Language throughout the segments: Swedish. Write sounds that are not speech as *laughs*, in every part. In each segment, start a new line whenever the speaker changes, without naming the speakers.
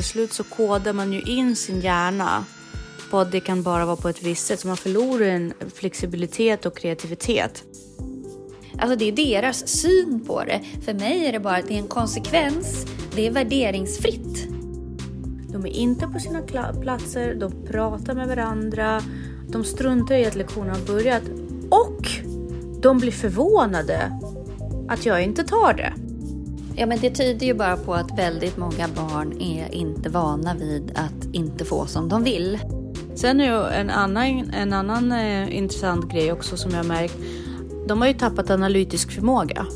till slut så kodar man ju in sin hjärna på att det kan bara vara på ett visst sätt så man förlorar en flexibilitet och kreativitet.
Alltså det är deras syn på det. För mig är det bara att det är en konsekvens. Det är värderingsfritt.
De är inte på sina platser, de pratar med varandra, de struntar i att lektionen har börjat och de blir förvånade att jag inte tar det.
Ja, men det tyder ju bara på att väldigt många barn är inte vana vid att inte få som de vill.
Sen är ju en annan, en annan eh, intressant grej också som jag märkt. De har ju tappat analytisk förmåga.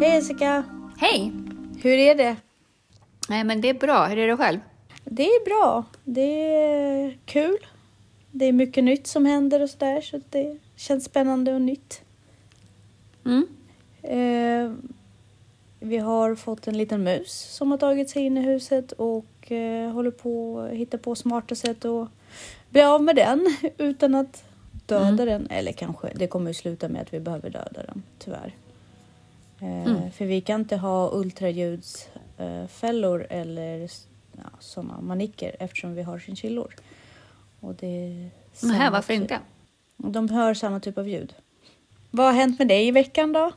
Hej Jessica!
Hej!
Hur är det?
Nej, men det är bra. Hur är det själv?
Det är bra. Det är kul. Det är mycket nytt som händer och sådär så det känns spännande och nytt.
Mm.
Eh, vi har fått en liten mus som har tagit sig in i huset och eh, håller på att hitta på smarta sätt att bli av med den *laughs* utan att döda mm. den. Eller kanske, det kommer ju sluta med att vi behöver döda den, tyvärr. Eh, mm. För vi kan inte ha ultraljudsfällor eller ja, sådana manicker eftersom vi har chinchillor. Och det
Nej, varför typ, inte?
De hör samma typ av ljud. Vad har hänt med dig i veckan då?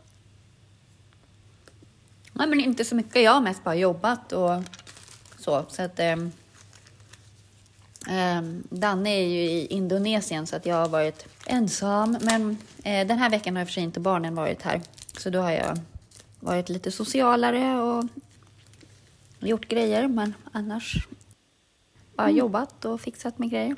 Nej, men inte så mycket. Jag har mest bara jobbat och så. så att, eh, eh, Danne är ju i Indonesien så att jag har varit ensam. Men eh, den här veckan har och för sig inte barnen varit här. Så då har jag varit lite socialare och gjort grejer. Men annars bara mm. jobbat och fixat med grejer.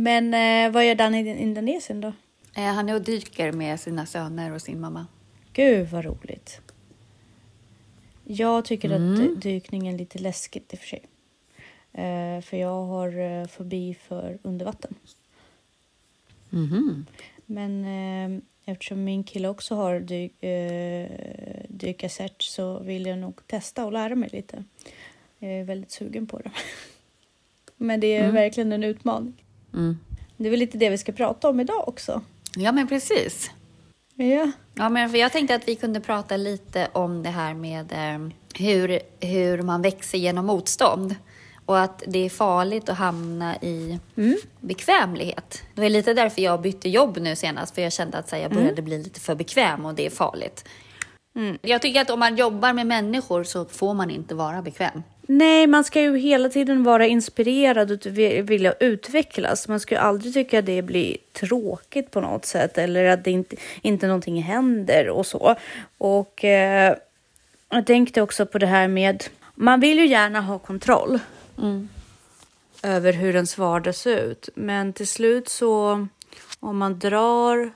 Men eh, vad gör Danne i Indonesien då?
Eh, han är och dyker med sina söner och sin mamma.
Gud vad roligt. Jag tycker mm. att dykning är lite läskigt i och för sig. Eh, för jag har eh, fobi för undervatten.
Mm.
Men eh, eftersom min kille också har dy eh, dykarcert så vill jag nog testa och lära mig lite. Jag är väldigt sugen på det. *laughs* Men det är mm. verkligen en utmaning.
Mm.
Det är väl lite det vi ska prata om idag också.
Ja, men precis.
Ja.
Ja, men för jag tänkte att vi kunde prata lite om det här med eh, hur, hur man växer genom motstånd och att det är farligt att hamna i mm. bekvämlighet. Det var lite därför jag bytte jobb nu senast, för jag kände att här, jag började mm. bli lite för bekväm och det är farligt. Mm. Jag tycker att om man jobbar med människor så får man inte vara bekväm.
Nej, man ska ju hela tiden vara inspirerad och vilja utvecklas. Man ska ju aldrig tycka att det blir tråkigt på något sätt eller att det inte, inte någonting händer och så. Och eh, jag tänkte också på det här med, man vill ju gärna ha kontroll
mm.
över hur ens vardag ser ut. Men till slut så, om man drar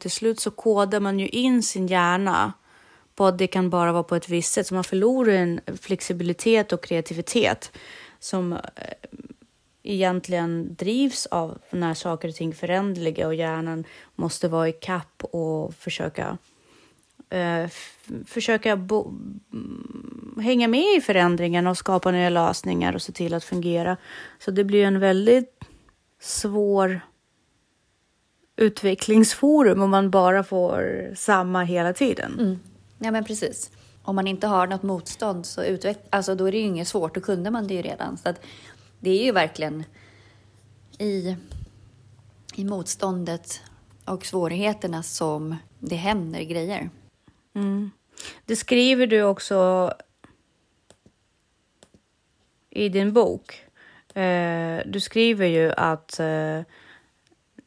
till slut så kodar man ju in sin hjärna på att det kan bara vara på ett visst sätt. Så man förlorar en flexibilitet och kreativitet som eh, egentligen drivs av när saker och ting är föränderliga och hjärnan måste vara i kapp och försöka eh, försöka bo, mm, hänga med i förändringen och skapa nya lösningar och se till att fungera. Så det blir en väldigt svår utvecklingsforum om man bara får samma hela tiden.
Mm. Ja, men precis. Om man inte har något motstånd så utveck alltså, då är det ju inget svårt, då kunde man det ju redan. Så att det är ju verkligen i, i motståndet och svårigheterna som det händer grejer.
Mm. Det skriver du också i din bok. Eh, du skriver ju att eh,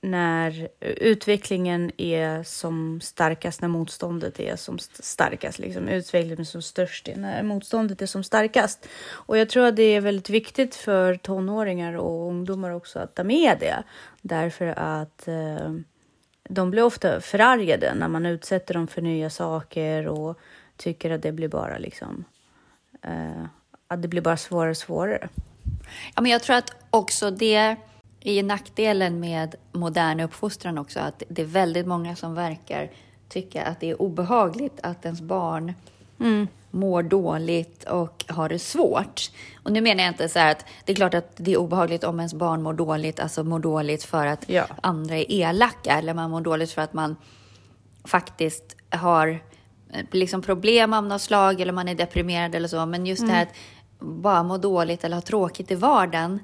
när utvecklingen är som starkast, när motståndet är som starkast. Liksom. Utvecklingen är som störst när motståndet är som starkast. Och jag tror att det är väldigt viktigt för tonåringar och ungdomar också att ta med det. Därför att eh, de blir ofta förargade när man utsätter dem för nya saker och tycker att det blir bara liksom eh, att det blir bara svårare och svårare.
Ja, men jag tror att också det är nackdelen med modern uppfostran också att det är väldigt många som verkar tycka att det är obehagligt att ens barn
mm.
mår dåligt och har det svårt. Och nu menar jag inte så här att det är klart att det är obehagligt om ens barn mår dåligt, alltså mår dåligt för att
Ja.
andra är elaka eller man mår dåligt för att man faktiskt har eh, liksom problem av något slag eller man är deprimerad eller så. Men just det här att bara må dåligt eller ha tråkigt i vardagen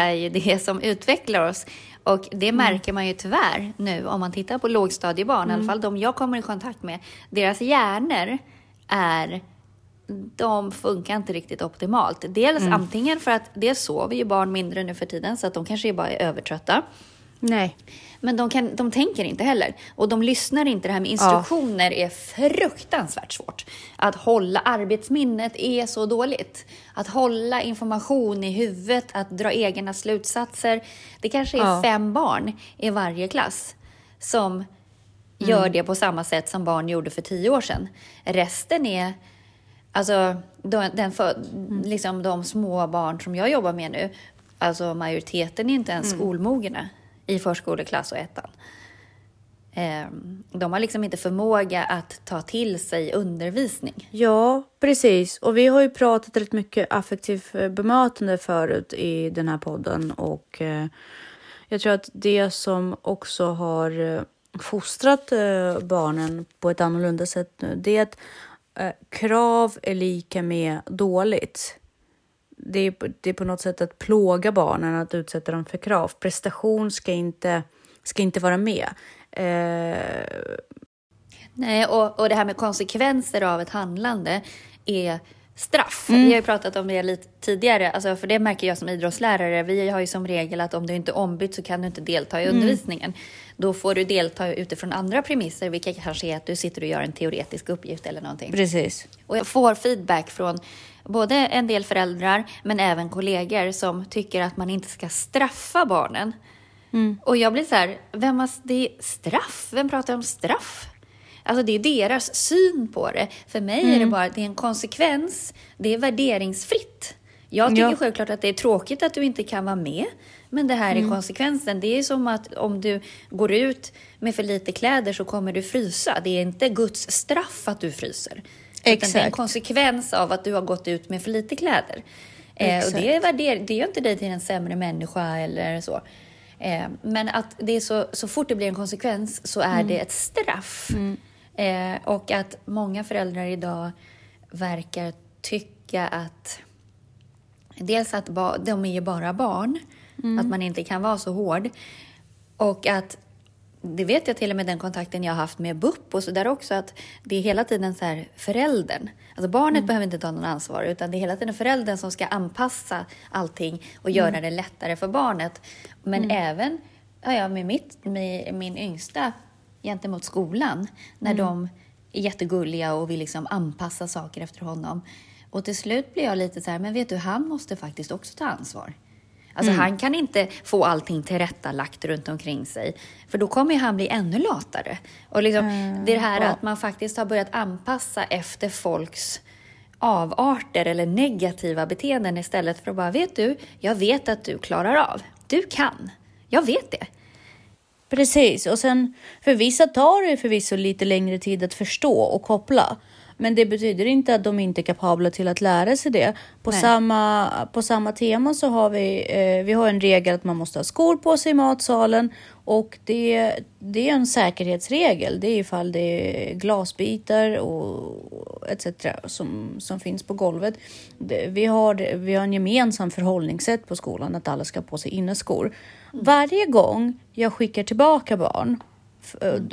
är ju det *laughs* som utvecklar oss. Och det märker man ju tyvärr nu om man tittar på lågstadiebarn, i alla fall de jag kommer i kontakt med. Deras hjärnor är de funkar inte riktigt optimalt. Dels antingen för att dels sover ju barn mindre nu för tiden så att de kanske bara är övertrötta.
Nej.
Men de, kan, de tänker inte heller. Och de lyssnar inte. Det här med instruktioner är fruktansvärt svårt. Att hålla arbetsminnet är så dåligt. Att hålla information i huvudet, att dra egna slutsatser. Det kanske är
Ja.
fem barn i varje klass som gör det på samma sätt som barn gjorde för tio år sedan. Resten är Alltså, de, den för, liksom de små barn som jag jobbar med nu, alltså majoriteten är inte ens skolmogna i förskoleklass och ettan. Ehm, de har liksom inte förmåga att ta till sig undervisning.
Ja, precis. Och vi har ju pratat rätt mycket affektivt eh, bemötande förut i den här podden och eh, jag tror att det som också har eh, fostrat barnen på ett annorlunda sätt nu, det är att krav är lika med dåligt. Det är, det är på något sätt att plåga barnen, att utsätta dem för krav. Prestation ska inte, ska inte vara med. Eh,
Nej, och, och det här med konsekvenser av ett handlande är straff. Vi har ju pratat om det lite tidigare, alltså för det märker jag som idrottslärare. Vi har ju som regel att om du inte är ombytt så kan du inte delta i undervisningen. Då får du delta utifrån andra premisser, vilket kanske är att du sitter och gör en teoretisk uppgift eller någonting.
precis.
Och jag får feedback från både en del föräldrar men även kollegor som tycker att man inte ska straffa barnen. Och jag blir så här, vem har, det är straff? Vem pratar om straff? Alltså det är deras syn på det. För mig är det bara, det är en konsekvens. Det är värderingsfritt. Jag tycker
Ja.
självklart att det är tråkigt att du inte kan vara med. Men det här är konsekvensen. Det är som att om du går ut med för lite kläder så kommer du frysa. Det är inte Guds straff att du fryser. Utan det är en
Exakt.
konsekvens av att du har gått ut med för lite kläder. Eh, och
Exakt.
det, är värder- det gör inte dig till en sämre människa eller så. Eh, men att det är så, så fort det blir en konsekvens så är det ett straff. Eh, och att många föräldrar idag verkar tycka att dels att de är ju bara barn, att man inte kan vara så hård. Och att, det vet jag till och med den kontakten jag har haft med BUP och så där också, att det är hela tiden så här föräldern. Alltså barnet behöver inte ta någon ansvar, utan det är hela tiden föräldern som ska anpassa allting och göra det lättare för barnet. Men även ja, ja, med, mitt, med min yngsta gentemot skolan, när de är jättegulliga och vill liksom anpassa saker efter honom. Och till slut blir jag lite så här, men vet du, han måste faktiskt också ta ansvar. Alltså han kan inte få allting tillrättalagt runt omkring sig. För då kommer han bli ännu latare. Och liksom, det är det här
ja.
att man faktiskt har börjat anpassa efter folks avarter eller negativa beteenden istället för att bara, vet du, jag vet att du klarar av. Du kan. Jag vet det.
Precis, och sen för vissa tar det förvisso lite längre tid att förstå och koppla. Men det betyder inte att de inte är kapabla till att lära sig det. På,
Nej.
samma, på samma tema så har vi, eh, vi har en regel att man måste ha skor på sig i matsalen och det, det är en säkerhetsregel. Det är ifall det är glasbitar och etc. som, som finns på golvet. Vi, har, vi har en gemensam förhållningssätt på skolan att alla ska ha på sig inneskor. Varje gång jag skickar tillbaka barn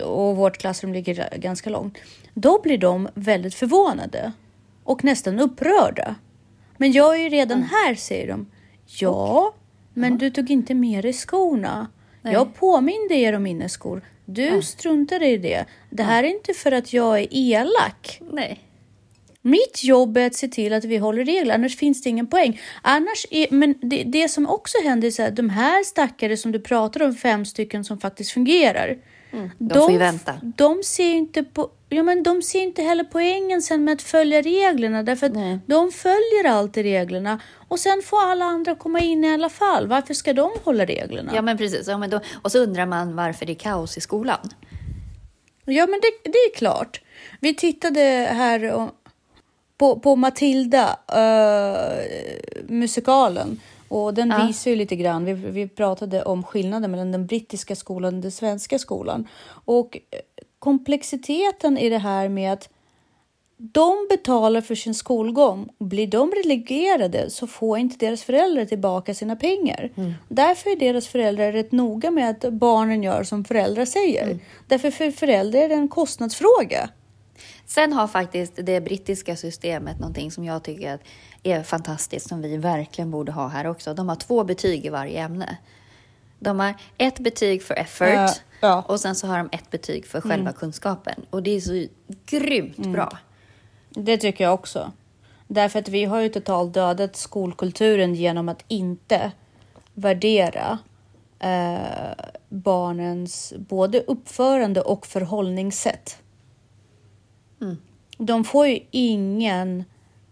och vårt klassrum ligger ganska långt, då blir de väldigt förvånade och nästan upprörda. Men jag är ju redan här, säger de. Ja, men du tog inte med dig skorna.
Nej.
Jag påminde er om inneskor. Du struntade i det. Det här är inte för att jag är elak.
Nej.
Mitt jobb är att se till att vi håller regler, annars finns det ingen poäng. Annars är, men det, det som också händer är här, de här stackare som du pratar om, fem stycken som faktiskt fungerar.
Mm, de får ju vänta.
De ser inte på, ja, men de ser inte heller poängen sen med att följa reglerna, därför att
Nej.
de följer alltid reglerna och sen får alla andra komma in i alla fall. Varför ska de hålla reglerna?
Ja, men precis. Ja, men då, och så undrar man varför det är kaos i skolan.
Ja, men det, det är klart. Vi tittade här på, på Matilda, uh, musikalen. Och den
Ja.
visar ju lite grann, vi, vi pratade om skillnaden mellan den brittiska skolan och den svenska skolan. Och eh, komplexiteten i det här med att de betalar för sin skolgång. Blir de relegerade så får inte deras föräldrar tillbaka sina pengar. Därför är deras föräldrar rätt noga med att barnen gör som föräldrar säger. Därför för föräldrar är det en kostnadsfråga.
Sen har faktiskt det brittiska systemet någonting som jag tycker att är fantastiskt, som vi verkligen borde ha här också. De har två betyg i varje ämne. De har ett betyg för effort
Ja, ja.
och sen så har de ett betyg för själva kunskapen. Och det är så grymt bra.
Det tycker jag också. Därför att vi har ju totalt dödat skolkulturen genom att inte värdera eh, barnens både uppförande och förhållningssätt. De får ju ingen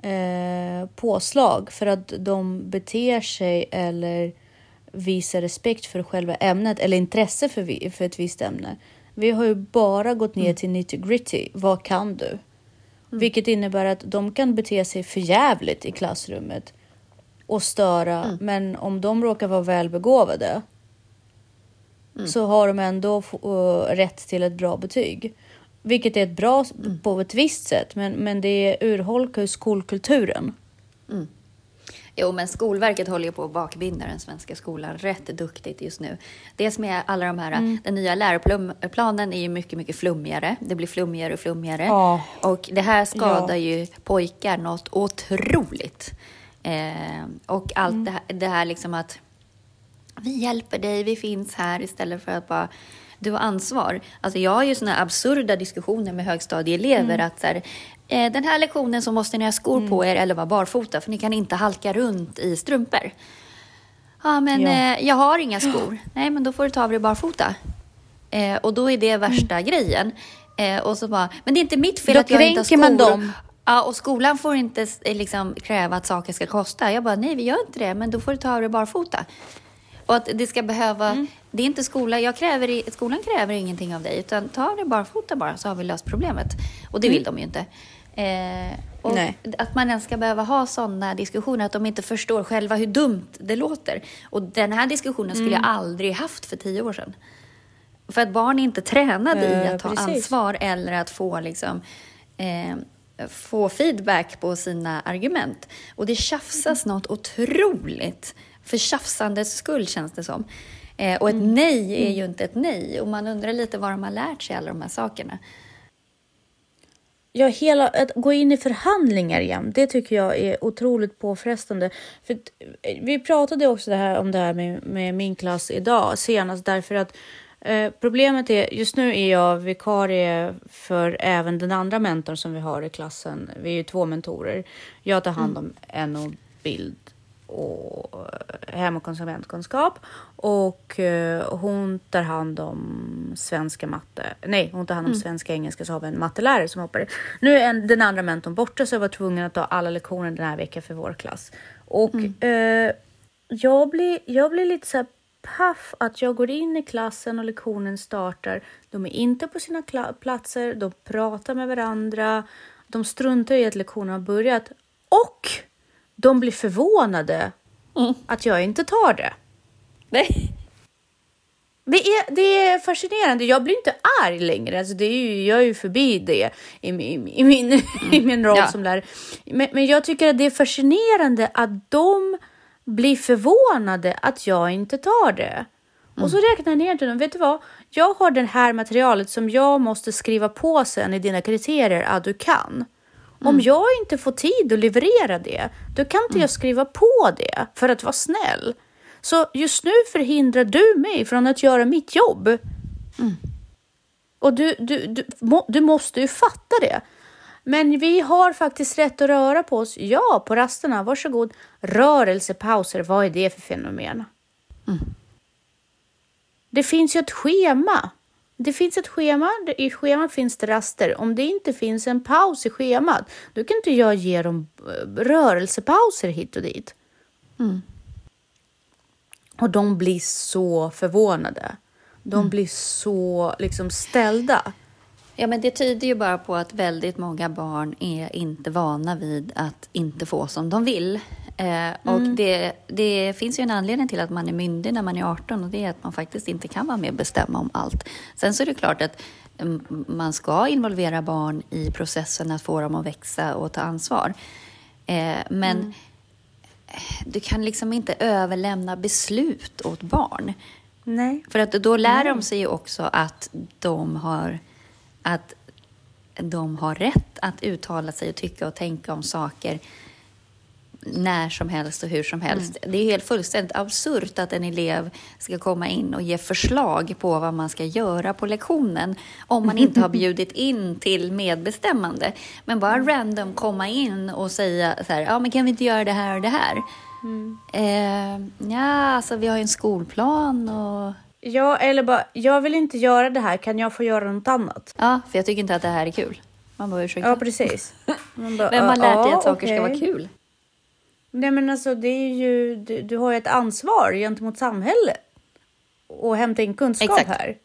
eh, påslag för att de beter sig eller visar respekt för själva ämnet eller intresse för, vi, för ett visst ämne. Vi har ju bara gått ner till nitty gritty. Vad kan du? Vilket innebär att de kan bete sig förjävligt i klassrummet och störa. Men om de råkar vara välbegåvade så har de ändå rätt till ett bra betyg. Vilket är ett bra s- på ett visst sätt, men, men det urholkar skolkulturen.
Jo, men Skolverket håller ju på att bakbinda den svenska skolan rätt duktigt just nu. Det som är alla de här, den nya läroplanen är ju mycket, mycket flummigare. Det blir flummigare och flummigare.
Ja.
Och det här skadar
Ja.
ju pojkar något otroligt. Eh, och allt det, här, det här liksom att vi hjälper dig, vi finns här istället för att bara du har ansvar. Alltså jag har ju såna absurda diskussioner med högstadieelever att så här, eh, den här lektionen så måste ni ha skor på er eller vara barfota för ni kan inte halka runt i strumpor. Ja, men
Ja.
Eh, jag har inga skor. Nej, men då får du ta av dig barfota. Eh, och då är det värsta grejen. Eh, och så bara, men det är inte mitt fel
Då
att jag inte har skor.
man dem.
Ja, och skolan får inte eh, liksom, kräva att saker ska kosta. Jag bara, nej vi gör inte det, men då får du ta av dig barfota. Och att det ska behöva,
Mm.
det är inte skola, jag kräver, i- skolan kräver ingenting av dig, utan ta dig barfota bara så har vi löst problemet. Och det vill de ju inte. Eh, och
Nej.
att man ens ska behöva ha sådana diskussioner, att de inte förstår själva hur dumt det låter. Och den här diskussionen skulle
Mm.
jag aldrig haft för tio år sedan. För att barn är inte tränade i
Eh,
att ta
precis.
ansvar eller att få, liksom, eh, få feedback på sina argument. Och det tjafsas något otroligt för tjafsandets skull känns det som. Eh, och ett
Mm.
nej är ju inte ett nej och man undrar lite vad de har lärt sig alla de här sakerna.
Ja, hela, att gå in i förhandlingar igen, det tycker jag är otroligt påfrestande. För eh, vi pratade också det här, om det här med, med min klass idag senast därför att eh, problemet är, just nu är jag vikarie för även den andra mentorn som vi har i klassen. Vi är ju två mentorer. Jag tar hand om NO bild och eh, hem och konsumentkunskap och eh, hon tar hand om svenska matte. Nej, hon tar hand om svenska engelska så har vi en mattelärare som hoppar. Nu är en, den andra mentorn borta så jag var tvungen att ta alla lektioner den här veckan för vår klass. Och eh, jag, blir, jag blir lite så här paff att jag går in i klassen och lektionen startar. De är inte på sina platser, de pratar med varandra, de struntar i att lektionen har börjat och de blir förvånade att jag inte tar det.
Nej.
Det är, det är fascinerande. Jag blir inte arg längre. Alltså det är ju, jag är ju förbi det i, min- i, min, i min roll
Ja.
som lärare. Men, men jag tycker att det är fascinerande att de blir förvånade att jag inte tar det. Och så räknar jag ner till dem. Vet du vad? Jag har det här materialet som jag måste skriva på sen i dina kriterier att du kan. Om jag inte får tid att leverera det, då kan inte jag skriva på det för att vara snäll. Så just nu förhindrar du mig från att göra mitt jobb. Och du, du, du, må, du måste ju fatta det. Men vi har faktiskt rätt att röra på oss. Ja, på rasterna. Varsågod. Rörelsepauser, vad är det för fenomen? Det finns ju ett schema. Det finns ett schema. I schemat finns det raster. Om det inte finns en paus i schemat, då kan inte jag ge dem eh, rörelsepauser hit och dit. Och de blir så förvånade. De blir så liksom ställda.
Ja, men det tyder ju bara på att väldigt många barn är inte vana vid att inte få som de vill. Eh, och det, det finns ju en anledning till att man är myndig när man är 18 och det är att man faktiskt inte kan vara med och bestämma om allt. Sen så är det klart att mm, man ska involvera barn i processen att få dem att växa och ta ansvar. Eh, men du kan liksom inte överlämna beslut åt barn.
Nej.
För att då lär de sig ju också att de har att de har rätt att uttala sig och tycka och tänka om saker när som helst och hur som helst. Det är helt fullständigt absurt att en elev ska komma in och ge förslag på vad man ska göra på lektionen om man inte har *laughs* bjudit in till medbestämmande. Men bara random komma in och säga så här, ja men kan vi inte göra det här och det här? Eh, ja, alltså vi har ju en skolplan och
Ja, eller bara, jag vill inte göra det här, kan jag få göra något annat?
ja, för jag tycker inte att det här är kul. Man bara ursäkta.
Ja, precis. Man bara, *laughs*
Vem har lärt dig att saker ska
okej.
vara kul?
Nej, men alltså det är ju, du, du har ju ett ansvar gentemot samhället och hämta in kunskap
Exakt.
här.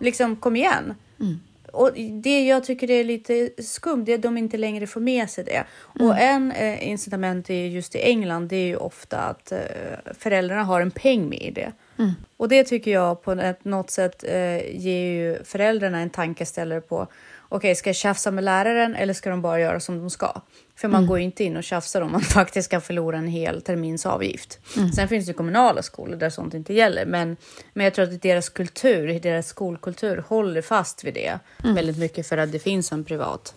Liksom, kom igen. Och det jag tycker det är lite skumt, är att de inte längre får med sig det. Och en eh, incitament är just i England, det är ju ofta att eh, föräldrarna har en peng med i det. Och det tycker jag på ett, något sätt eh, ger ju föräldrarna en tankeställare på okej, ska jag tjafsa med läraren eller ska de bara göra som de ska? För man går ju inte in och tjafsar om man *laughs* faktiskt ska förlora en hel termins avgift. Sen finns det kommunala skolor där sånt inte gäller, men, men jag tror att deras kultur, deras skolkultur håller fast vid det väldigt mycket för att det finns en privat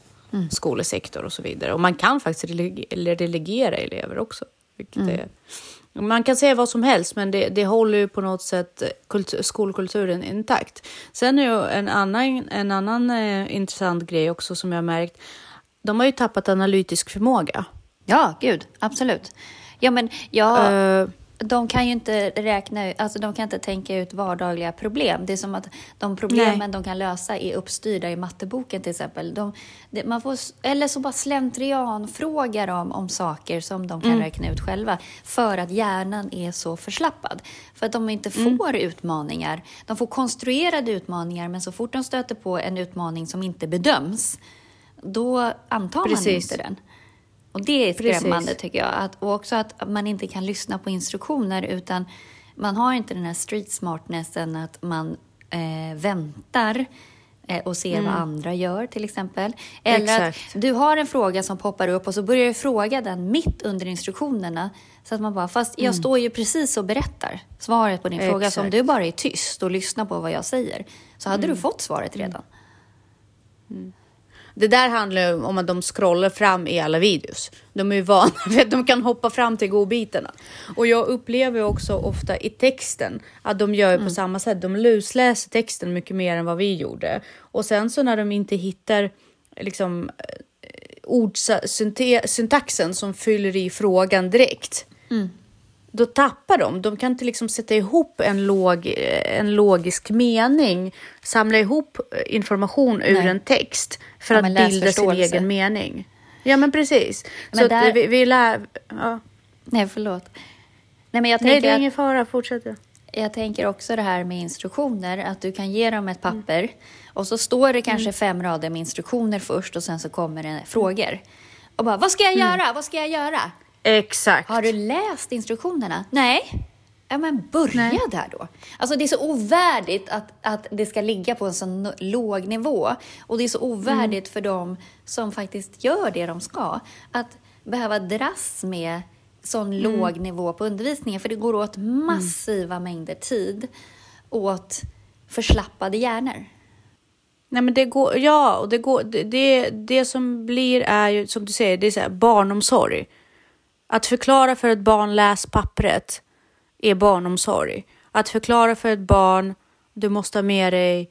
skolesektor och så vidare. Och man kan faktiskt relegera elever också. Vilket är, man kan säga vad som helst, men det, det håller ju på något sätt kultur, skolkulturen intakt. Sen är ju en annan, en annan eh, intressant grej också som jag har märkt. De har ju tappat analytisk förmåga.
Ja, gud, absolut. Ja, men ja,
Eh,
de kan ju inte räkna ut, alltså de kan inte tänka ut vardagliga problem. Det är som att de problemen
Nej.
de kan lösa är uppstyrda i matteboken till exempel. De, det, man får, eller så bara slentrian frågar dem om saker som de kan räkna ut själva. För att hjärnan är så förslappad. För att de inte får utmaningar. De får konstruerade utmaningar men så fort de stöter på en utmaning som inte bedöms, då antar man
Precis.
inte den. Och det är skrämmande
Precis.
tycker jag. Att, och också att man inte kan lyssna på instruktioner utan man har inte den här street smartnessen att man eh, väntar eh, och ser vad andra gör till exempel. Eller
Mm. Exakt.
att du har en fråga som poppar upp och så börjar du fråga den mitt under instruktionerna. Så att man bara, fast jag står ju precis och berättar svaret på din fråga. Så om
Mm. Exakt. Mm.
du bara är tyst och lyssnar på vad jag säger så hade du fått svaret redan.
Det där handlar ju om att de scrollar fram i alla videos. De är ju vana *laughs* vid att de kan hoppa fram till godbitarna. Och jag upplever också ofta i texten att de gör på samma sätt. De lusläser texten mycket mer än vad vi gjorde. Och sen så när de inte hittar liksom ordsyntaxen som fyller i frågan direkt. Då tappar de. De kan inte liksom sätta ihop en, log, en logisk mening, samla ihop information ur
Nej.
en text för
Ja,
att bilda sin egen mening. Ja, men precis.
Men
så
där-
att vi, vi lär... Ja.
Nej, förlåt. Nej, men jag
Nej,
tänker
det är ingen fara. Fortsätt.
Jag tänker också det här med instruktioner, att du kan ge dem ett papper och så står det kanske fem rader med instruktioner först och sen så kommer det frågor. Och bara, vad ska jag göra? Vad ska jag göra?
Exakt.
Har du läst instruktionerna? Nej. Ja, men börja
Nej.
där då. Alltså det är så ovärdigt att, att det ska ligga på en så låg nivå. Och det är så ovärdigt för dem som faktiskt gör det de ska. Att behöva dras med sån låg nivå på undervisningen. För det går åt massiva mängder tid åt förslappade hjärnor.
Nej, men det går, ja, och det, går, det, det, det som blir är ju som du säger, det är så här, barnomsorg. Att förklara för ett barn läs pappret är barnomsorg. Att förklara för ett barn du måste ha med dig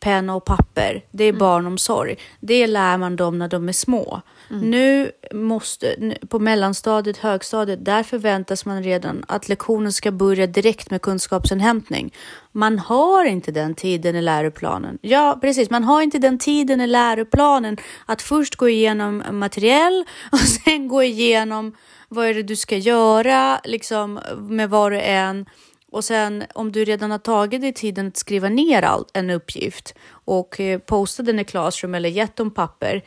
penna och papper, det är barnomsorg. Det lär man dem när de är små. Nu måste, på mellanstadiet, högstadiet, där förväntas man redan att lektionen ska börja direkt med kunskapsinhämtning. Man har inte den tiden i läroplanen. Ja, precis. Man har inte den tiden i läroplanen att först gå igenom materiell *laughs* och sen gå igenom vad är det du ska göra liksom med var och en Och sen om du redan har tagit dig tiden att skriva ner all, en uppgift och eh, postat den i Classroom eller gett dem papper,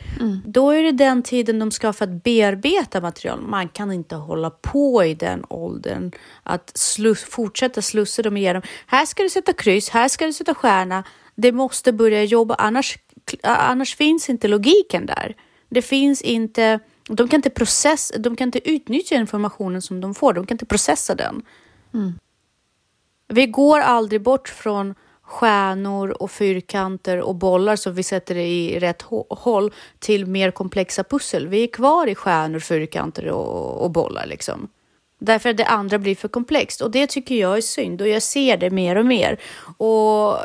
då är det den tiden de ska för att bearbeta material. Man kan inte hålla på i den åldern att slus, fortsätta slussa dem igenom. Här ska du sätta kryss, här ska du sätta stjärna. Det måste börja jobba, annars, annars finns inte logiken där. Det finns inte, de kan inte processa, de kan inte utnyttja informationen som de får, de kan inte processa den. Vi går aldrig bort från stjärnor och fyrkanter och bollar så vi sätter det i rätt hå- håll till mer komplexa pussel. Vi är kvar i stjärnor, fyrkanter och, och bollar liksom. Därför att det andra blir för komplext och det tycker jag är synd och jag ser det mer och mer. Och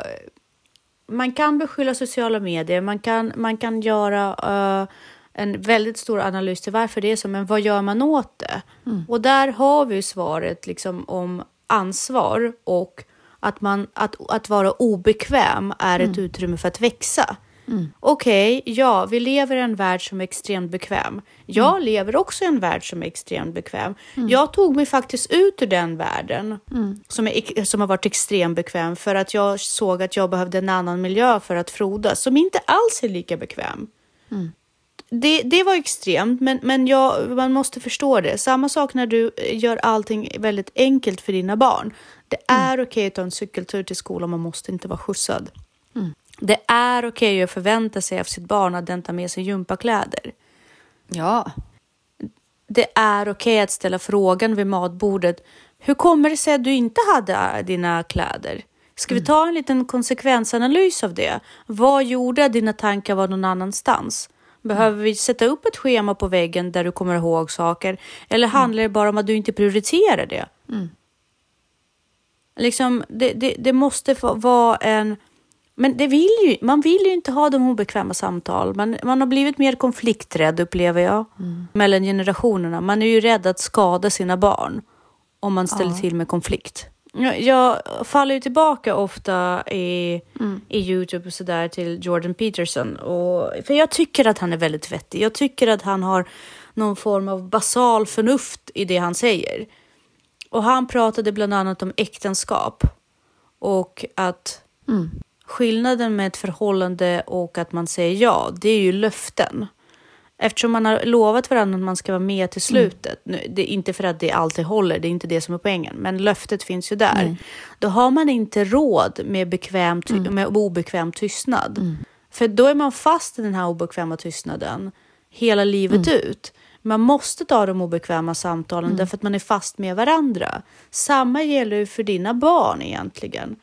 man kan beskylla sociala medier, man kan, man kan göra eh, en väldigt stor analys till varför det är så, men vad gör man åt det? Och där har vi svaret liksom om ansvar och att, man, att, att vara obekväm är ett utrymme för att växa. Okej, ja, vi lever i en värld som är extremt bekväm. Jag lever också i en värld som är extremt bekväm. Jag tog mig faktiskt ut ur den världen som, är, som har varit extremt bekväm för att jag såg att jag behövde en annan miljö för att frodas som inte alls är lika bekväm. Det, det var extremt, men, men jag, man måste förstå det. Samma sak när du gör allting väldigt enkelt för dina barn. Det är okej att ta en cykeltur till skolan, man måste inte vara skjutsad. Det är okej att förvänta sig av sitt barn att den tar med sig gympakläder.
Ja.
Det är okej att ställa frågan vid matbordet. Hur kommer det sig att du inte hade dina kläder? Ska vi ta en liten konsekvensanalys av det? Vad gjorde att dina tankar var någon annanstans? Behöver vi sätta upp ett schema på väggen där du kommer ihåg saker? Eller handlar det bara om att du inte prioriterar det? Liksom, det, det, det måste vara en... Men det vill ju, man vill ju inte ha de obekväma samtal. Man, man har blivit mer konflikträdd upplever jag. Mellan generationerna. Man är ju rädd att skada sina barn. Om man ställer till med konflikt. Jag, faller ju tillbaka ofta i, i Youtube och sådär till Jordan Peterson. Och, för jag tycker att han är väldigt vettig. Jag tycker att han har någon form av basal förnuft i det han säger. Och han pratade bland annat om äktenskap. Och att skillnaden med ett förhållande och att man säger ja, det är ju löften. Eftersom man har lovat varandra att man ska vara med till slutet, nu, det är inte för att det alltid håller, det är inte det som är poängen, men löftet finns ju där. Då har man inte råd med, bekväm ty- med obekväm tystnad. För då är man fast i den här obekväma tystnaden hela livet ut. Man måste ta de obekväma samtalen därför att man är fast med varandra. Samma gäller ju för dina barn egentligen.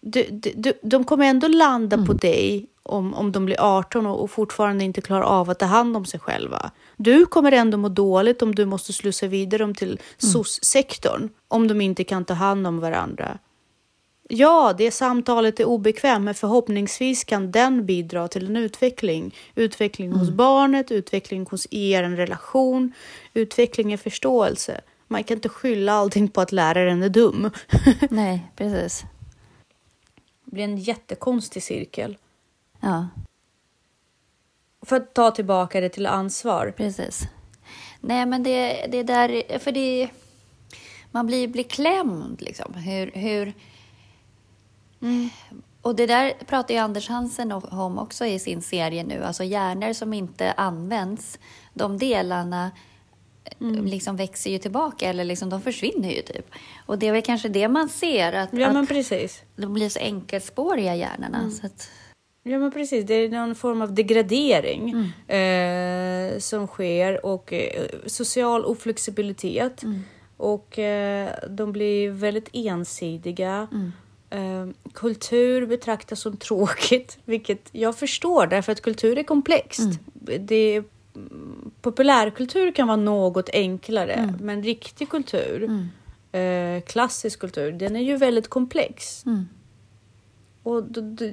Du, du, de kommer ändå landa på dig om, om de blir 18 och, och fortfarande inte klarar av att ta hand om sig själva. Du kommer ändå må dåligt om du måste slussa vidare dem till SOS-sektorn om de inte kan ta hand om varandra. Ja, det samtalet är obekvämt, men förhoppningsvis kan den bidra till en utveckling. Utveckling hos barnet, utveckling hos er en relation, utveckling i förståelse. Man kan inte skylla allting på att läraren är dum. *laughs*
Nej, precis.
Det blir en jättekonstig cirkel.
Ja,
För att ta tillbaka det till ansvar.
precis. Nej, men det, det där, för det... Man blir, blir klämd liksom. Hur... hur Och det där pratar ju Anders Hansen om också i sin serie nu. Alltså hjärnor som inte används, de delarna liksom växer ju tillbaka eller liksom de försvinner ju typ. Och det är väl kanske det man ser, att,
Ja, men
att
precis.
de blir så enkelspåriga hjärnorna. Så att,
Ja, men precis. Det är någon form av degradering eh, som sker och eh, social oflexibilitet. Och eh, de blir väldigt ensidiga. Eh, kultur betraktas som tråkigt, *laughs* vilket jag förstår därför att kultur är komplext. Det, mm, populärkultur kan vara något enklare, men riktig kultur, eh, klassisk kultur, den är ju väldigt komplex. Och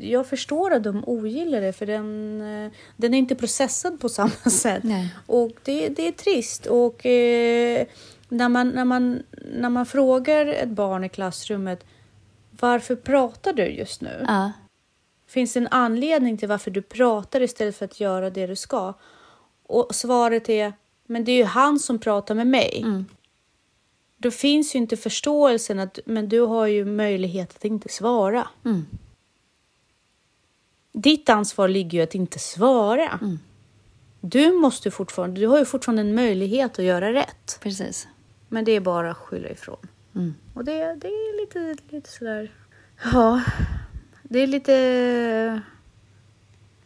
jag förstår att de ogillar det för den, eh, den är inte processad på *laughs* samma sätt.
Nej.
Och det, det är trist. Och eh, när, man, när, man, när man frågar ett barn i klassrummet varför pratar du just nu?
ja.
Finns det en anledning till varför du pratar istället för att göra det du ska? Och svaret är, men det är ju han som pratar med mig. Då finns ju inte förståelsen att men du har ju möjlighet att inte svara.
Mm.
Ditt ansvar ligger ju att inte svara.
Mm.
Du måste fortfarande, du har ju fortfarande en möjlighet att göra rätt.
Precis.
Men det är bara att skylla ifrån.
Mm.
Och det, det är lite, lite sådär... Ja, det är lite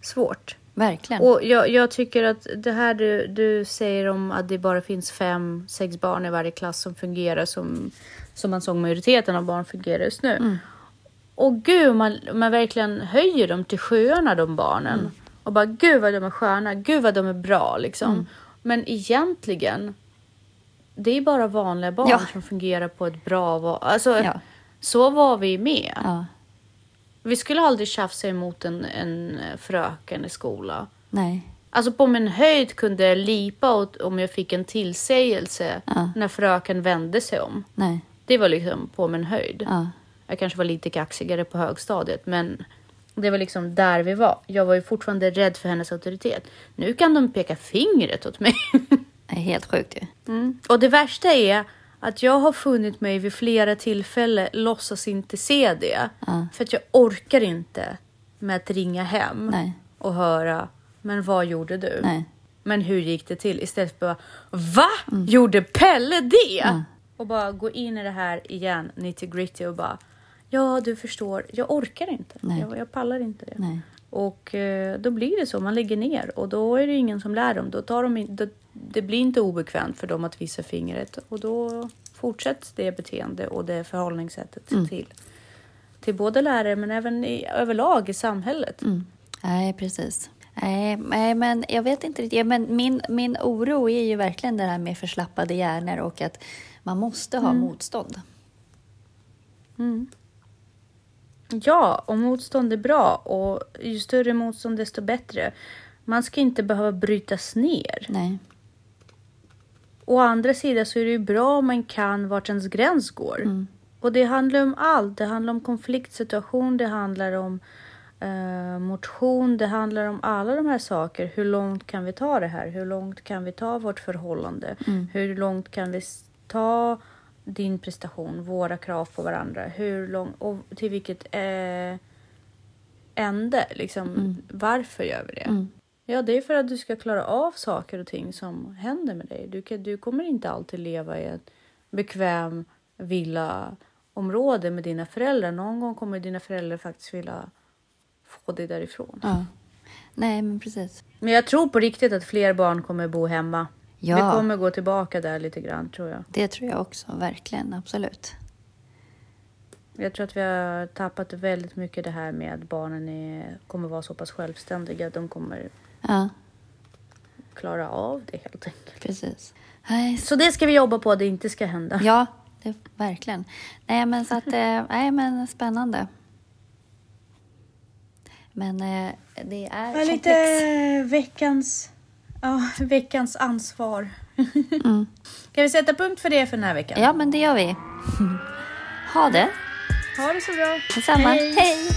svårt.
Verkligen.
Och jag, jag tycker att det här du, du säger om att det bara finns fem, sex barn i varje klass som fungerar som, som man såg majoriteten av barn fungerar just nu.
Mm.
Och gud, man, man verkligen höjer dem till sjöarna de barnen.
Mm.
Och bara gud vad de är sköna, gud vad de är bra liksom.
Mm.
Men egentligen, det är bara vanliga barn
Ja.
som fungerar på ett bra Alltså,
Ja.
så var vi med.
Ja.
Vi skulle aldrig tjafsa emot en, en fröken i skolan.
Nej.
Alltså på min höjd kunde jag lipa åt om jag fick en tillsägelse
Ja.
när fröken vände sig om.
Nej.
Det var liksom på min höjd.
Ja.
Jag kanske var lite kaxigare på högstadiet, men det var liksom där vi var. Jag var ju fortfarande rädd för hennes auktoritet. Nu kan de peka fingret åt mig.
Det är helt sjukt ju.
Mm. Och det värsta är att jag har funnit mig vid flera tillfällen låtsas inte se det.
Ja.
För att jag orkar inte med att ringa hem
Nej.
och höra, men vad gjorde du?
Nej.
Men hur gick det till? Istället för bara, va? Gjorde Pelle det?
Mm.
Och bara gå in i det här igen, nitty gritty och bara, ja du förstår, jag orkar inte.
Nej.
Jag, jag pallar inte det.
Nej.
Och eh, då blir det så, man lägger ner och då är det ingen som lär dem. Då tar de in, då, det blir inte obekvämt för dem att visa fingret och då fortsätts det beteende och det förhållningssättet
Mm.
till, till både lärare men även i, överlag i samhället.
Mm. Nej, precis. Nej, nej, men jag vet inte riktigt. Men min, min oro är ju verkligen det här med förslappade hjärnor och att man måste ha motstånd.
Mm. Ja, och motstånd är bra och ju större motstånd desto bättre. Man ska inte behöva brytas ner.
Nej.
Å andra sidan så är det ju bra om man kan vart ens gräns går.
Mm.
Och det handlar om allt. Det handlar om konfliktsituation, det handlar om eh, motion, det handlar om alla de här saker. Hur långt kan vi ta det här? Hur långt kan vi ta vårt förhållande?
Mm.
Hur långt kan vi ta din prestation, våra krav på varandra? Hur långt och till vilket eh, ände? Liksom, Varför gör vi det?
Mm.
Ja, det är för att du ska klara av saker och ting som händer med dig. Du, kan, du kommer inte alltid leva i ett bekväm villaområde med dina föräldrar. Någon gång kommer dina föräldrar faktiskt vilja få dig därifrån.
Ja. Nej, men precis.
Men jag tror på riktigt att fler barn kommer bo hemma.
Ja.
Vi kommer gå tillbaka där lite grann tror jag.
Det tror jag också, verkligen. Absolut.
Jag tror att vi har tappat väldigt mycket det här med att barnen är, kommer vara så pass självständiga. De kommer
Ja,
klara av det helt enkelt.
precis. Nej,
så, det ska vi jobba på att det inte ska hända.
ja, det, verkligen. Nej, men så att... eh, *laughs* Nej, men spännande. Men eh, det är
Ja, lite
komplext.
veckans, ja, veckans ansvar.
Mm.
Kan vi sätta punkt för det för den här veckan?
Ja, men det gör vi. *laughs* Ha det.
Ha det så bra.
Detsamma.
Hej.
Hej.